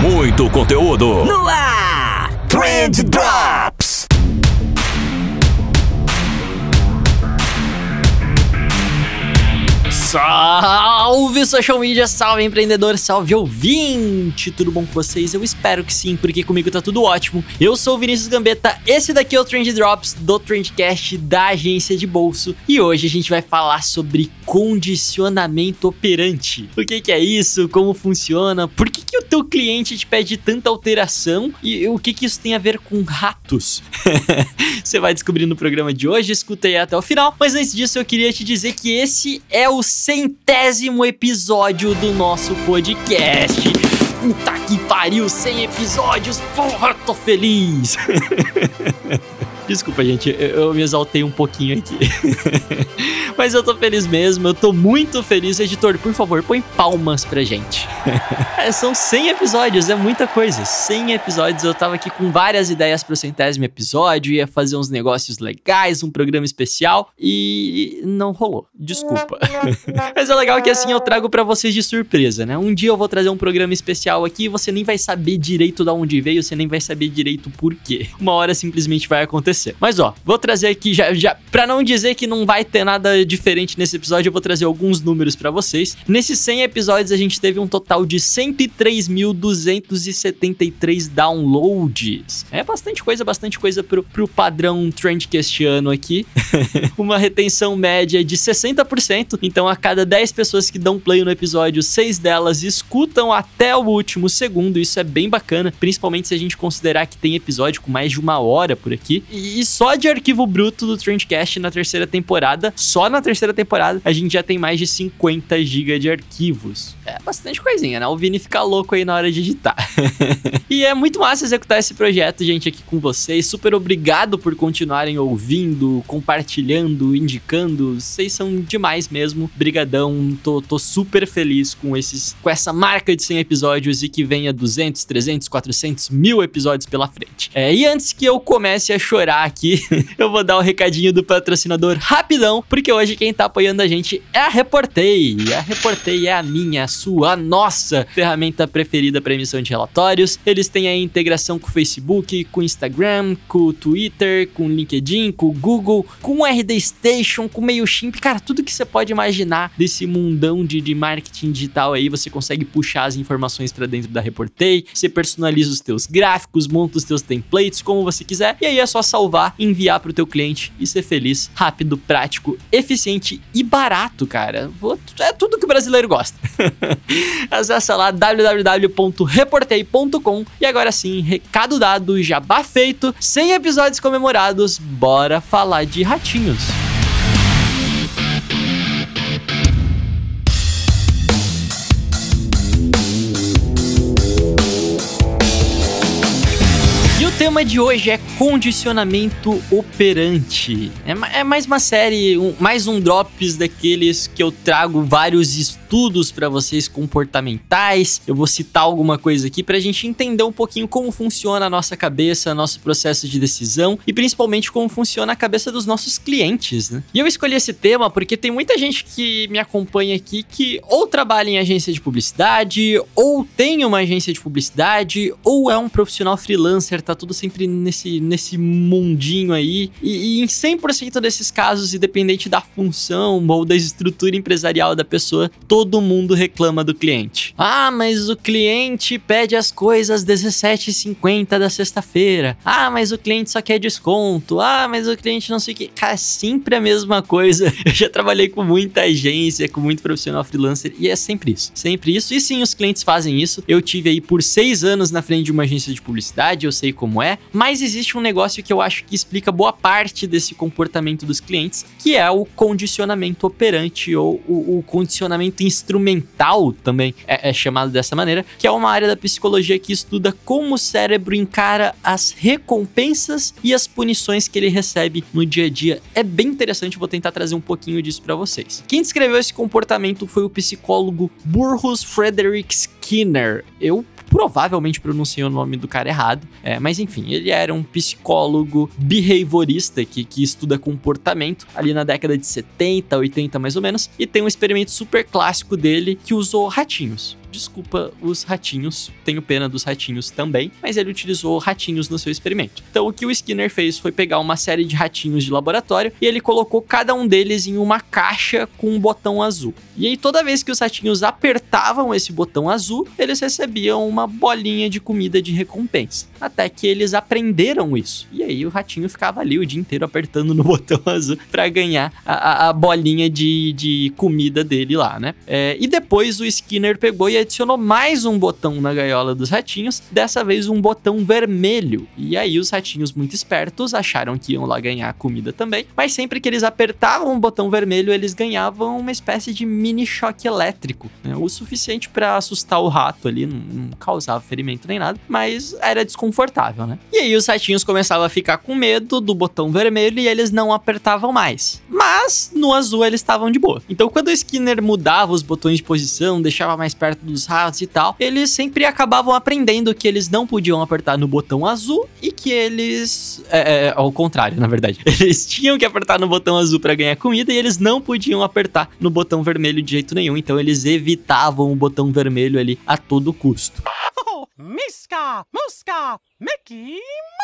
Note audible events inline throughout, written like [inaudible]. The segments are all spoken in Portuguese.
Muito conteúdo. No ar! Trend Drops! Salve social media, salve empreendedor, salve ouvinte! Tudo bom com vocês? Eu espero que sim, porque comigo tá tudo ótimo. Eu sou o Vinícius Gambetta, esse daqui é o Trend Drops do Trendcast da agência de bolso e hoje a gente vai falar sobre condicionamento operante. O que, que é isso? Como funciona? Por que, que o teu cliente te pede tanta alteração e o que, que isso tem a ver com ratos? [laughs] Você vai descobrir no programa de hoje, escuta aí até o final. Mas antes disso, eu queria te dizer que esse é o centésimo episódio do nosso podcast. Puta que pariu, 100 episódios, porra, tô feliz! [laughs] Desculpa, gente, eu, me exaltei um pouquinho aqui. [laughs] Mas eu tô feliz mesmo, eu tô muito feliz. Editor, por favor, põe palmas pra gente. [laughs] é, são 100 episódios, é muita coisa. 100 episódios, eu tava aqui com várias ideias pro centésimo episódio, ia fazer uns negócios legais, um programa especial e não rolou. Desculpa. [laughs] Mas é legal que assim eu trago para vocês de surpresa, né? Um dia eu vou trazer um programa especial aqui e você nem vai saber direito de onde veio, você nem vai saber direito por quê. Uma hora simplesmente vai acontecer acontecer. Mas ó, vou trazer aqui já, já para não dizer que não vai ter nada diferente nesse episódio, eu vou trazer alguns números para vocês. Nesses 100 episódios a gente teve um total de 103.273 downloads. É bastante coisa, bastante coisa pro, pro padrão trendcastiano aqui. [laughs] Uma retenção média de 60%. Então a cada 10 pessoas que dão play no episódio, 6 delas escutam até o último segundo. Isso é bem bacana, principalmente se a gente considerar que tem episódio com mais de uma hora por aqui. E e só de arquivo bruto do Trendcast na terceira temporada, só na terceira temporada, a gente já tem mais de 50 GB de arquivos. É bastante coisinha, né? O Vini fica louco aí na hora de editar. [laughs] e é muito massa executar esse projeto, gente, aqui com vocês. Super obrigado por continuarem ouvindo, compartilhando, indicando. Vocês são demais mesmo. Brigadão. Tô, tô super feliz com esses com essa marca de 100 episódios e que venha 200, 300, 400 mil episódios pela frente. É, e antes que eu comece a chorar aqui, [laughs] eu vou dar o um recadinho do patrocinador rapidão, porque hoje quem tá apoiando a gente é a Reportei. A Reportei é a minha, a sua, a nossa ferramenta preferida para emissão de relatórios. Eles têm a integração com o Facebook, com o Instagram, com o Twitter, com o LinkedIn, com o Google, com o RD Station, com o MailChimp. Cara, tudo que você pode imaginar desse mundão de, de marketing digital aí, você consegue puxar as informações para dentro da Reportei. Você personaliza os teus gráficos, monta os teus templates, como você quiser. E aí é só salvar enviar para o teu cliente e ser feliz, rápido, prático, eficiente e barato, cara. É tudo que o brasileiro gosta. [laughs] Acesse lá www.reportei.com e agora sim, recado dado, jabá feito, 100 episódios comemorados, bora falar de ratinhos. Tema de hoje é condicionamento operante. É, é mais uma série, um, mais um drops daqueles que eu trago vários estudos para vocês comportamentais. Eu vou citar alguma coisa aqui para a gente entender um pouquinho como funciona a nossa cabeça, nosso processo de decisão e principalmente como funciona a cabeça dos nossos clientes. Né? E eu escolhi esse tema porque tem muita gente que me acompanha aqui que ou trabalha em agência de publicidade, ou tem uma agência de publicidade, ou é um profissional freelancer, tá tudo sempre nesse, nesse mundinho aí. E, e em 100% desses casos, independente da função ou da estrutura empresarial da pessoa, todo mundo reclama do cliente. Ah, mas o cliente pede as coisas 17h50 da sexta-feira. Ah, mas o cliente só quer desconto. Ah, mas o cliente não sei o que. Cara, é sempre a mesma coisa. [laughs] Eu já trabalhei com muita agência, com muito profissional freelancer e é sempre isso. Sempre isso. E sim, os clientes fazem isso. Eu tive aí por seis anos na frente de uma agência de publicidade, eu sei como é, mas existe um negócio que eu acho que explica boa parte desse comportamento dos clientes, que é o condicionamento operante ou o, o condicionamento instrumental também é, é chamado dessa maneira, que é uma área da psicologia que estuda como o cérebro encara as recompensas e as punições que ele recebe no dia a dia. É bem interessante, vou tentar trazer um pouquinho disso para vocês. Quem descreveu esse comportamento foi o psicólogo Burrus Frederick Skinner. Eu provavelmente pronunciei o nome do cara errado, é, mas enfim, ele era um psicólogo behaviorista que, que estuda comportamento ali na década de 70, 80 mais ou menos, e tem um experimento super clássico dele que usou ratinhos. Desculpa os ratinhos, tenho pena dos ratinhos também, mas ele utilizou ratinhos no seu experimento. Então o que o Skinner fez foi pegar uma série de ratinhos de laboratório e ele colocou cada um deles em uma caixa com um botão azul. E aí toda vez que os ratinhos apertavam esse botão azul, eles recebiam uma bolinha de comida de recompensa. Até que eles aprenderam isso. E aí o ratinho ficava ali o dia inteiro apertando no [laughs] botão azul para ganhar a, a, a, bolinha de, de comida dele lá, né? É, e depois o Skinner pegou e adicionou mais um botão na gaiola dos ratinhos, dessa vez um botão vermelho. E aí os ratinhos muito espertos acharam que iam lá ganhar comida também, mas sempre que eles apertavam o botão vermelho, eles ganhavam uma espécie de mini choque elétrico, né? o suficiente para assustar o rato ali, não, não causava ferimento nem nada, mas era desconfortável, né? E aí os ratinhos começavam a ficar com medo do botão vermelho e eles não apertavam mais. Mas no azul eles estavam de boa. Então quando o Skinner mudava os botões de posição, deixava mais perto dos ratos e tal, eles sempre acabavam aprendendo que eles não podiam apertar no botão azul e que eles. É, é, ao contrário, na verdade. [laughs] Eles tinham que apertar no botão azul para ganhar comida e eles não podiam apertar no botão vermelho de jeito nenhum. Então eles evitavam o botão vermelho ali a todo custo. Oh, Miska, Muska, Mickey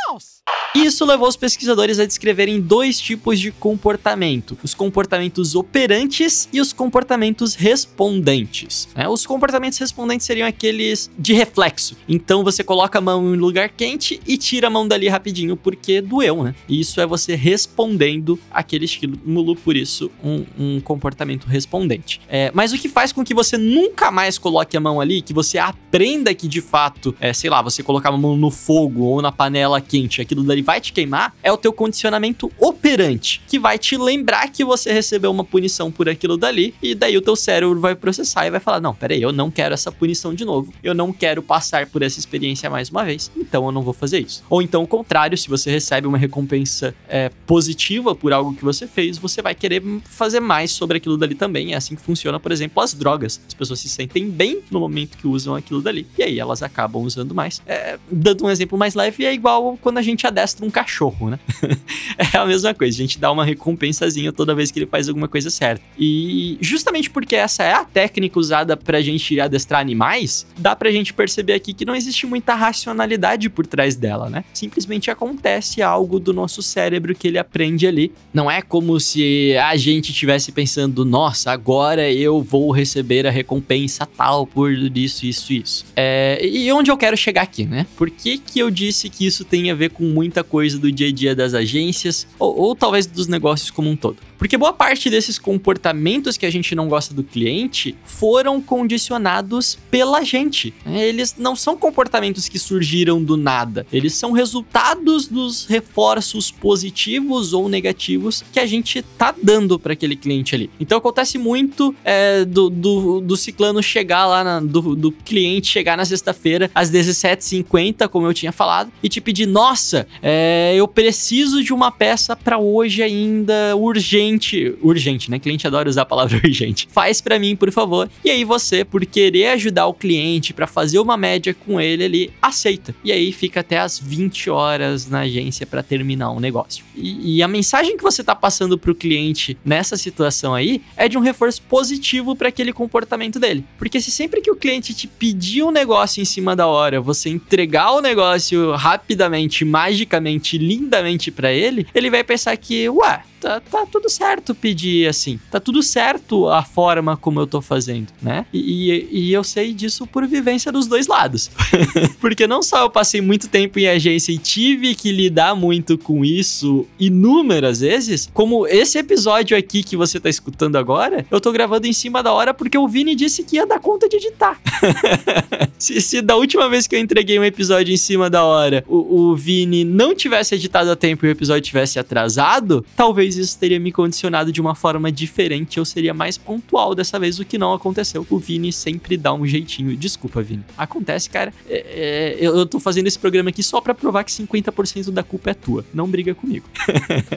Mouse. Isso levou os pesquisadores a descreverem dois tipos de comportamento: os comportamentos operantes e os comportamentos respondentes. Né? Os comportamentos respondentes seriam aqueles de reflexo. Então você coloca a mão em um lugar quente e tira a mão dali rapidinho porque doeu, né? E isso é você respondendo aquele estímulo, por isso um, um comportamento respondente. É, mas o que faz com que você nunca mais coloque a mão ali, que você aprenda que de fato, é, sei lá, você colocar a mão no fogo ou na panela quente, aquilo dali vai te queimar, é o teu condicionamento operante, que vai te lembrar que você recebeu uma punição por aquilo dali, e daí o teu cérebro vai processar e vai falar: não, peraí, eu não quero essa punição de novo, eu não quero passar por essa experiência mais uma vez, então eu não vou fazer isso. Ou então o contrário, se você recebe uma recompensa é, positiva por algo que você fez, você vai querer fazer mais sobre aquilo dali também. É assim que funciona, por exemplo, as drogas. As pessoas se sentem bem no momento que usam aquilo dali, e aí elas acabam usando mais. É, dando um exemplo mais leve, é igual quando a gente adestra um cachorro, né? [laughs] é a mesma coisa, a gente dá uma recompensazinha toda vez que ele faz alguma coisa certa. E justamente porque essa é a técnica usada pra gente adestrar animais, dá pra gente perceber aqui que não existe muita racionalidade por trás dela, né? Simplesmente acontece algo do nosso cérebro que ele aprende ali. Não é como se a gente estivesse pensando, nossa, agora eu vou receber a recompensa tal por isso, isso, isso. É, e onde eu quero chegar aqui, né? Por que, que eu disse que isso tem a ver com muita coisa do dia a dia das agências, ou, ou talvez dos negócios como um todo? Porque boa parte desses comportamentos que a gente não gosta do cliente foram condicionados pela gente. Eles não são comportamentos que surgiram do nada. Eles são resultados dos reforços positivos ou negativos que a gente tá dando para aquele cliente ali. Então acontece muito é, do, do, do, ciclano chegar lá, na, do, do cliente chegar na sexta-feira às 17h50, como eu tinha falado, e te pedir: nossa, é, eu preciso de uma peça para hoje ainda urgente urgente, né? Cliente adora usar a palavra [laughs] urgente. Faz para mim, por favor. E aí você, por querer ajudar o cliente para fazer uma média com ele, ele aceita. E aí fica até as 20 horas na agência para terminar um negócio. E, e, a mensagem que você tá passando pro cliente nessa situação aí é de um reforço positivo para aquele comportamento dele. Porque se sempre que o cliente te pedir um negócio em cima da hora, você entregar o negócio rapidamente, magicamente, lindamente para ele, ele vai pensar que, ué, tá, tá tudo certo pedir assim. Tá tudo certo a forma como eu tô fazendo, né? E, e, e eu sei disso por vivência dos dois lados. [laughs] Porque não só eu passei muito tempo em agência e tive que lidar muito com isso inúmeras vezes, como esse episódio aqui que você tá escutando agora, eu tô gravando em cima da hora porque o Vini disse que ia dar conta de editar. [laughs] se, se, da última vez que eu entreguei um episódio em cima da hora, o, o Vini não tivesse editado a tempo e o episódio tivesse atrasado, talvez isso teria me condicionado de uma forma diferente, eu seria mais pontual dessa vez, o que não aconteceu. O Vini sempre dá um jeitinho. Desculpa, Vini. Acontece, cara. É, é, eu tô fazendo esse programa aqui só para provar que 50% da culpa é tua. Não briga comigo.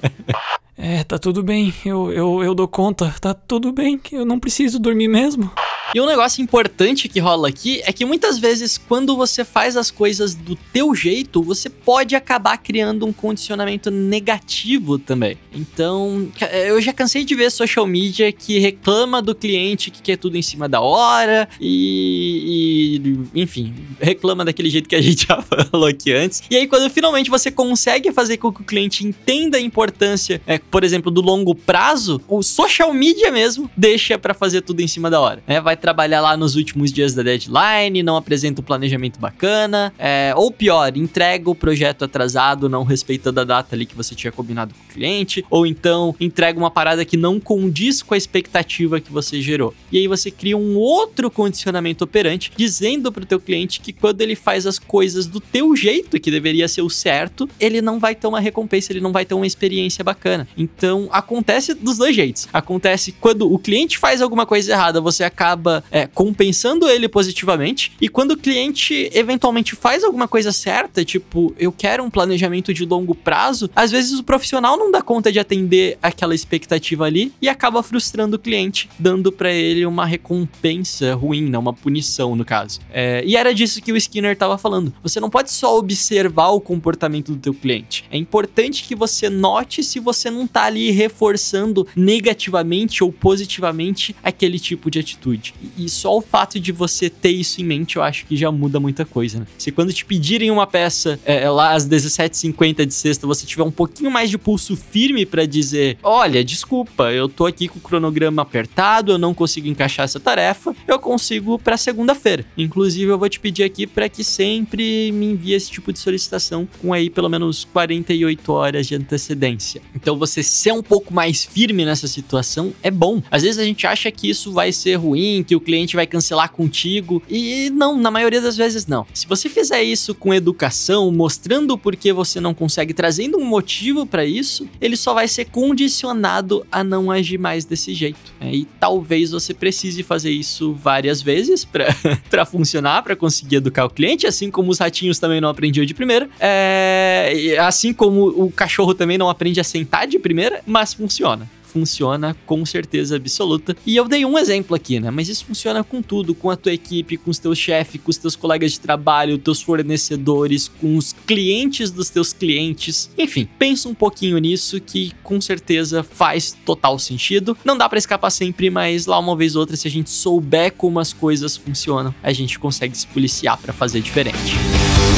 [laughs] é, tá tudo bem. Eu, eu, eu dou conta. Tá tudo bem. Eu não preciso dormir mesmo. E um negócio importante que rola aqui é que muitas vezes, quando você faz as coisas do teu jeito, você pode acabar criando um condicionamento negativo também. Então, eu já cansei de ver social media que reclama do cliente que quer tudo em cima da hora e, e enfim, reclama daquele jeito que a [laughs] gente já falou aqui antes. E aí, quando finalmente você consegue fazer com que o cliente entenda a importância, é, por exemplo, do longo prazo, o social media mesmo deixa para fazer tudo em cima da hora. Né? Vai trabalhar lá nos últimos dias da deadline, não apresenta um planejamento bacana, é, ou pior, entrega o projeto atrasado, não respeitando a data ali que você tinha combinado com o cliente, ou então entrega uma parada que não condiz com a expectativa que você gerou. E aí você cria um outro condicionamento operante, dizendo para o teu cliente que quando ele faz as coisas do teu jeito, que deveria ser o certo, ele não vai ter uma recompensa, ele não vai ter uma experiência bacana. Então acontece dos dois jeitos. Acontece quando o cliente faz alguma coisa errada, você acaba é, compensando ele positivamente. E quando o cliente eventualmente faz alguma coisa certa, tipo, eu quero um planejamento de longo prazo, às vezes o profissional não dá conta de atender aquela expectativa ali e acaba frustrando o cliente, dando para ele uma recompensa ruim, não uma punição no caso. É, e era disso que o Skinner estava falando. Você não pode só observar o comportamento do teu cliente. É importante que você note se você não tá ali reforçando negativamente ou positivamente aquele tipo de atitude. E só o fato de você ter isso em mente, eu acho que já muda muita coisa, né? Se quando te pedirem uma peça é, é lá às 17h50 de sexta, você tiver um pouquinho mais de pulso firme para dizer: olha, desculpa, eu tô aqui com o cronograma apertado, eu não consigo encaixar essa tarefa, eu consigo para segunda-feira. Inclusive, eu vou te pedir aqui para que sempre me envie esse tipo de solicitação com aí pelo menos 48 horas de antecedência. Então, você ser um pouco mais firme nessa situação é bom. Às vezes a gente acha que isso vai ser ruim, que o cliente vai cancelar contigo, e não, na maioria das vezes não. Se você fizer isso com educação, mostrando o porquê você não consegue, trazendo um motivo para isso, ele só vai ser condicionado a não agir mais desse jeito. Né? E talvez você precise fazer isso várias vezes para [laughs] funcionar, para conseguir educar o cliente, assim como os ratinhos também não aprendiam de primeira, é, assim como o cachorro também não aprende a sentar de primeira, mas funciona funciona com certeza absoluta. E eu dei um exemplo aqui, né? Mas isso funciona com tudo, com a tua equipe, com os teus chefes, com os teus colegas de trabalho, teus fornecedores, com os clientes dos teus clientes. Enfim, pensa um pouquinho nisso que com certeza faz total sentido. Não dá para escapar sempre, mas lá uma vez ou outra, se a gente souber como as coisas funcionam, a gente consegue se policiar para fazer diferente.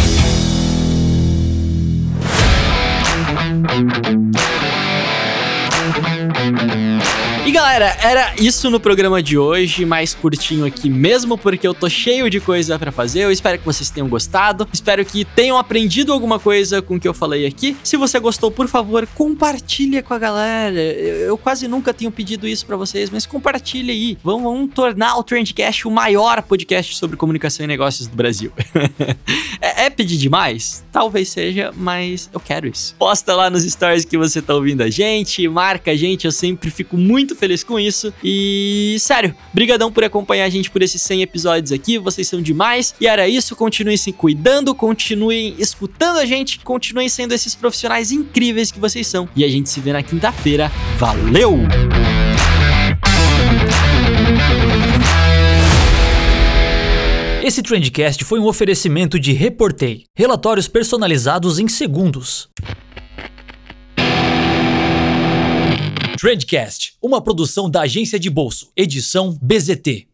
E galera, era isso no programa de hoje, mais curtinho aqui mesmo, porque eu tô cheio de coisa para fazer. Eu espero que vocês tenham gostado, espero que tenham aprendido alguma coisa com o que eu falei aqui. Se você gostou, por favor, compartilha com a galera. Eu, eu quase nunca tenho pedido isso para vocês, mas compartilha aí. Vamos, vamos, tornar o Trendcast o maior podcast sobre comunicação e negócios do Brasil. [laughs] é, é pedir demais? Talvez seja, mas eu quero isso. Posta lá nos stories que você tá ouvindo a gente, marca a gente, eu sempre fico muito feliz com isso. E, sério, brigadão por acompanhar a gente por esses 100 episódios aqui, vocês são demais. E era isso, continuem se cuidando, continuem escutando a gente, continuem sendo esses profissionais incríveis que vocês são. E a gente se vê na quinta-feira. Valeu! Esse Trendcast foi um oferecimento de Reportei, relatórios personalizados em segundos. Trendcast, uma produção da agência de bolso, edição BZT.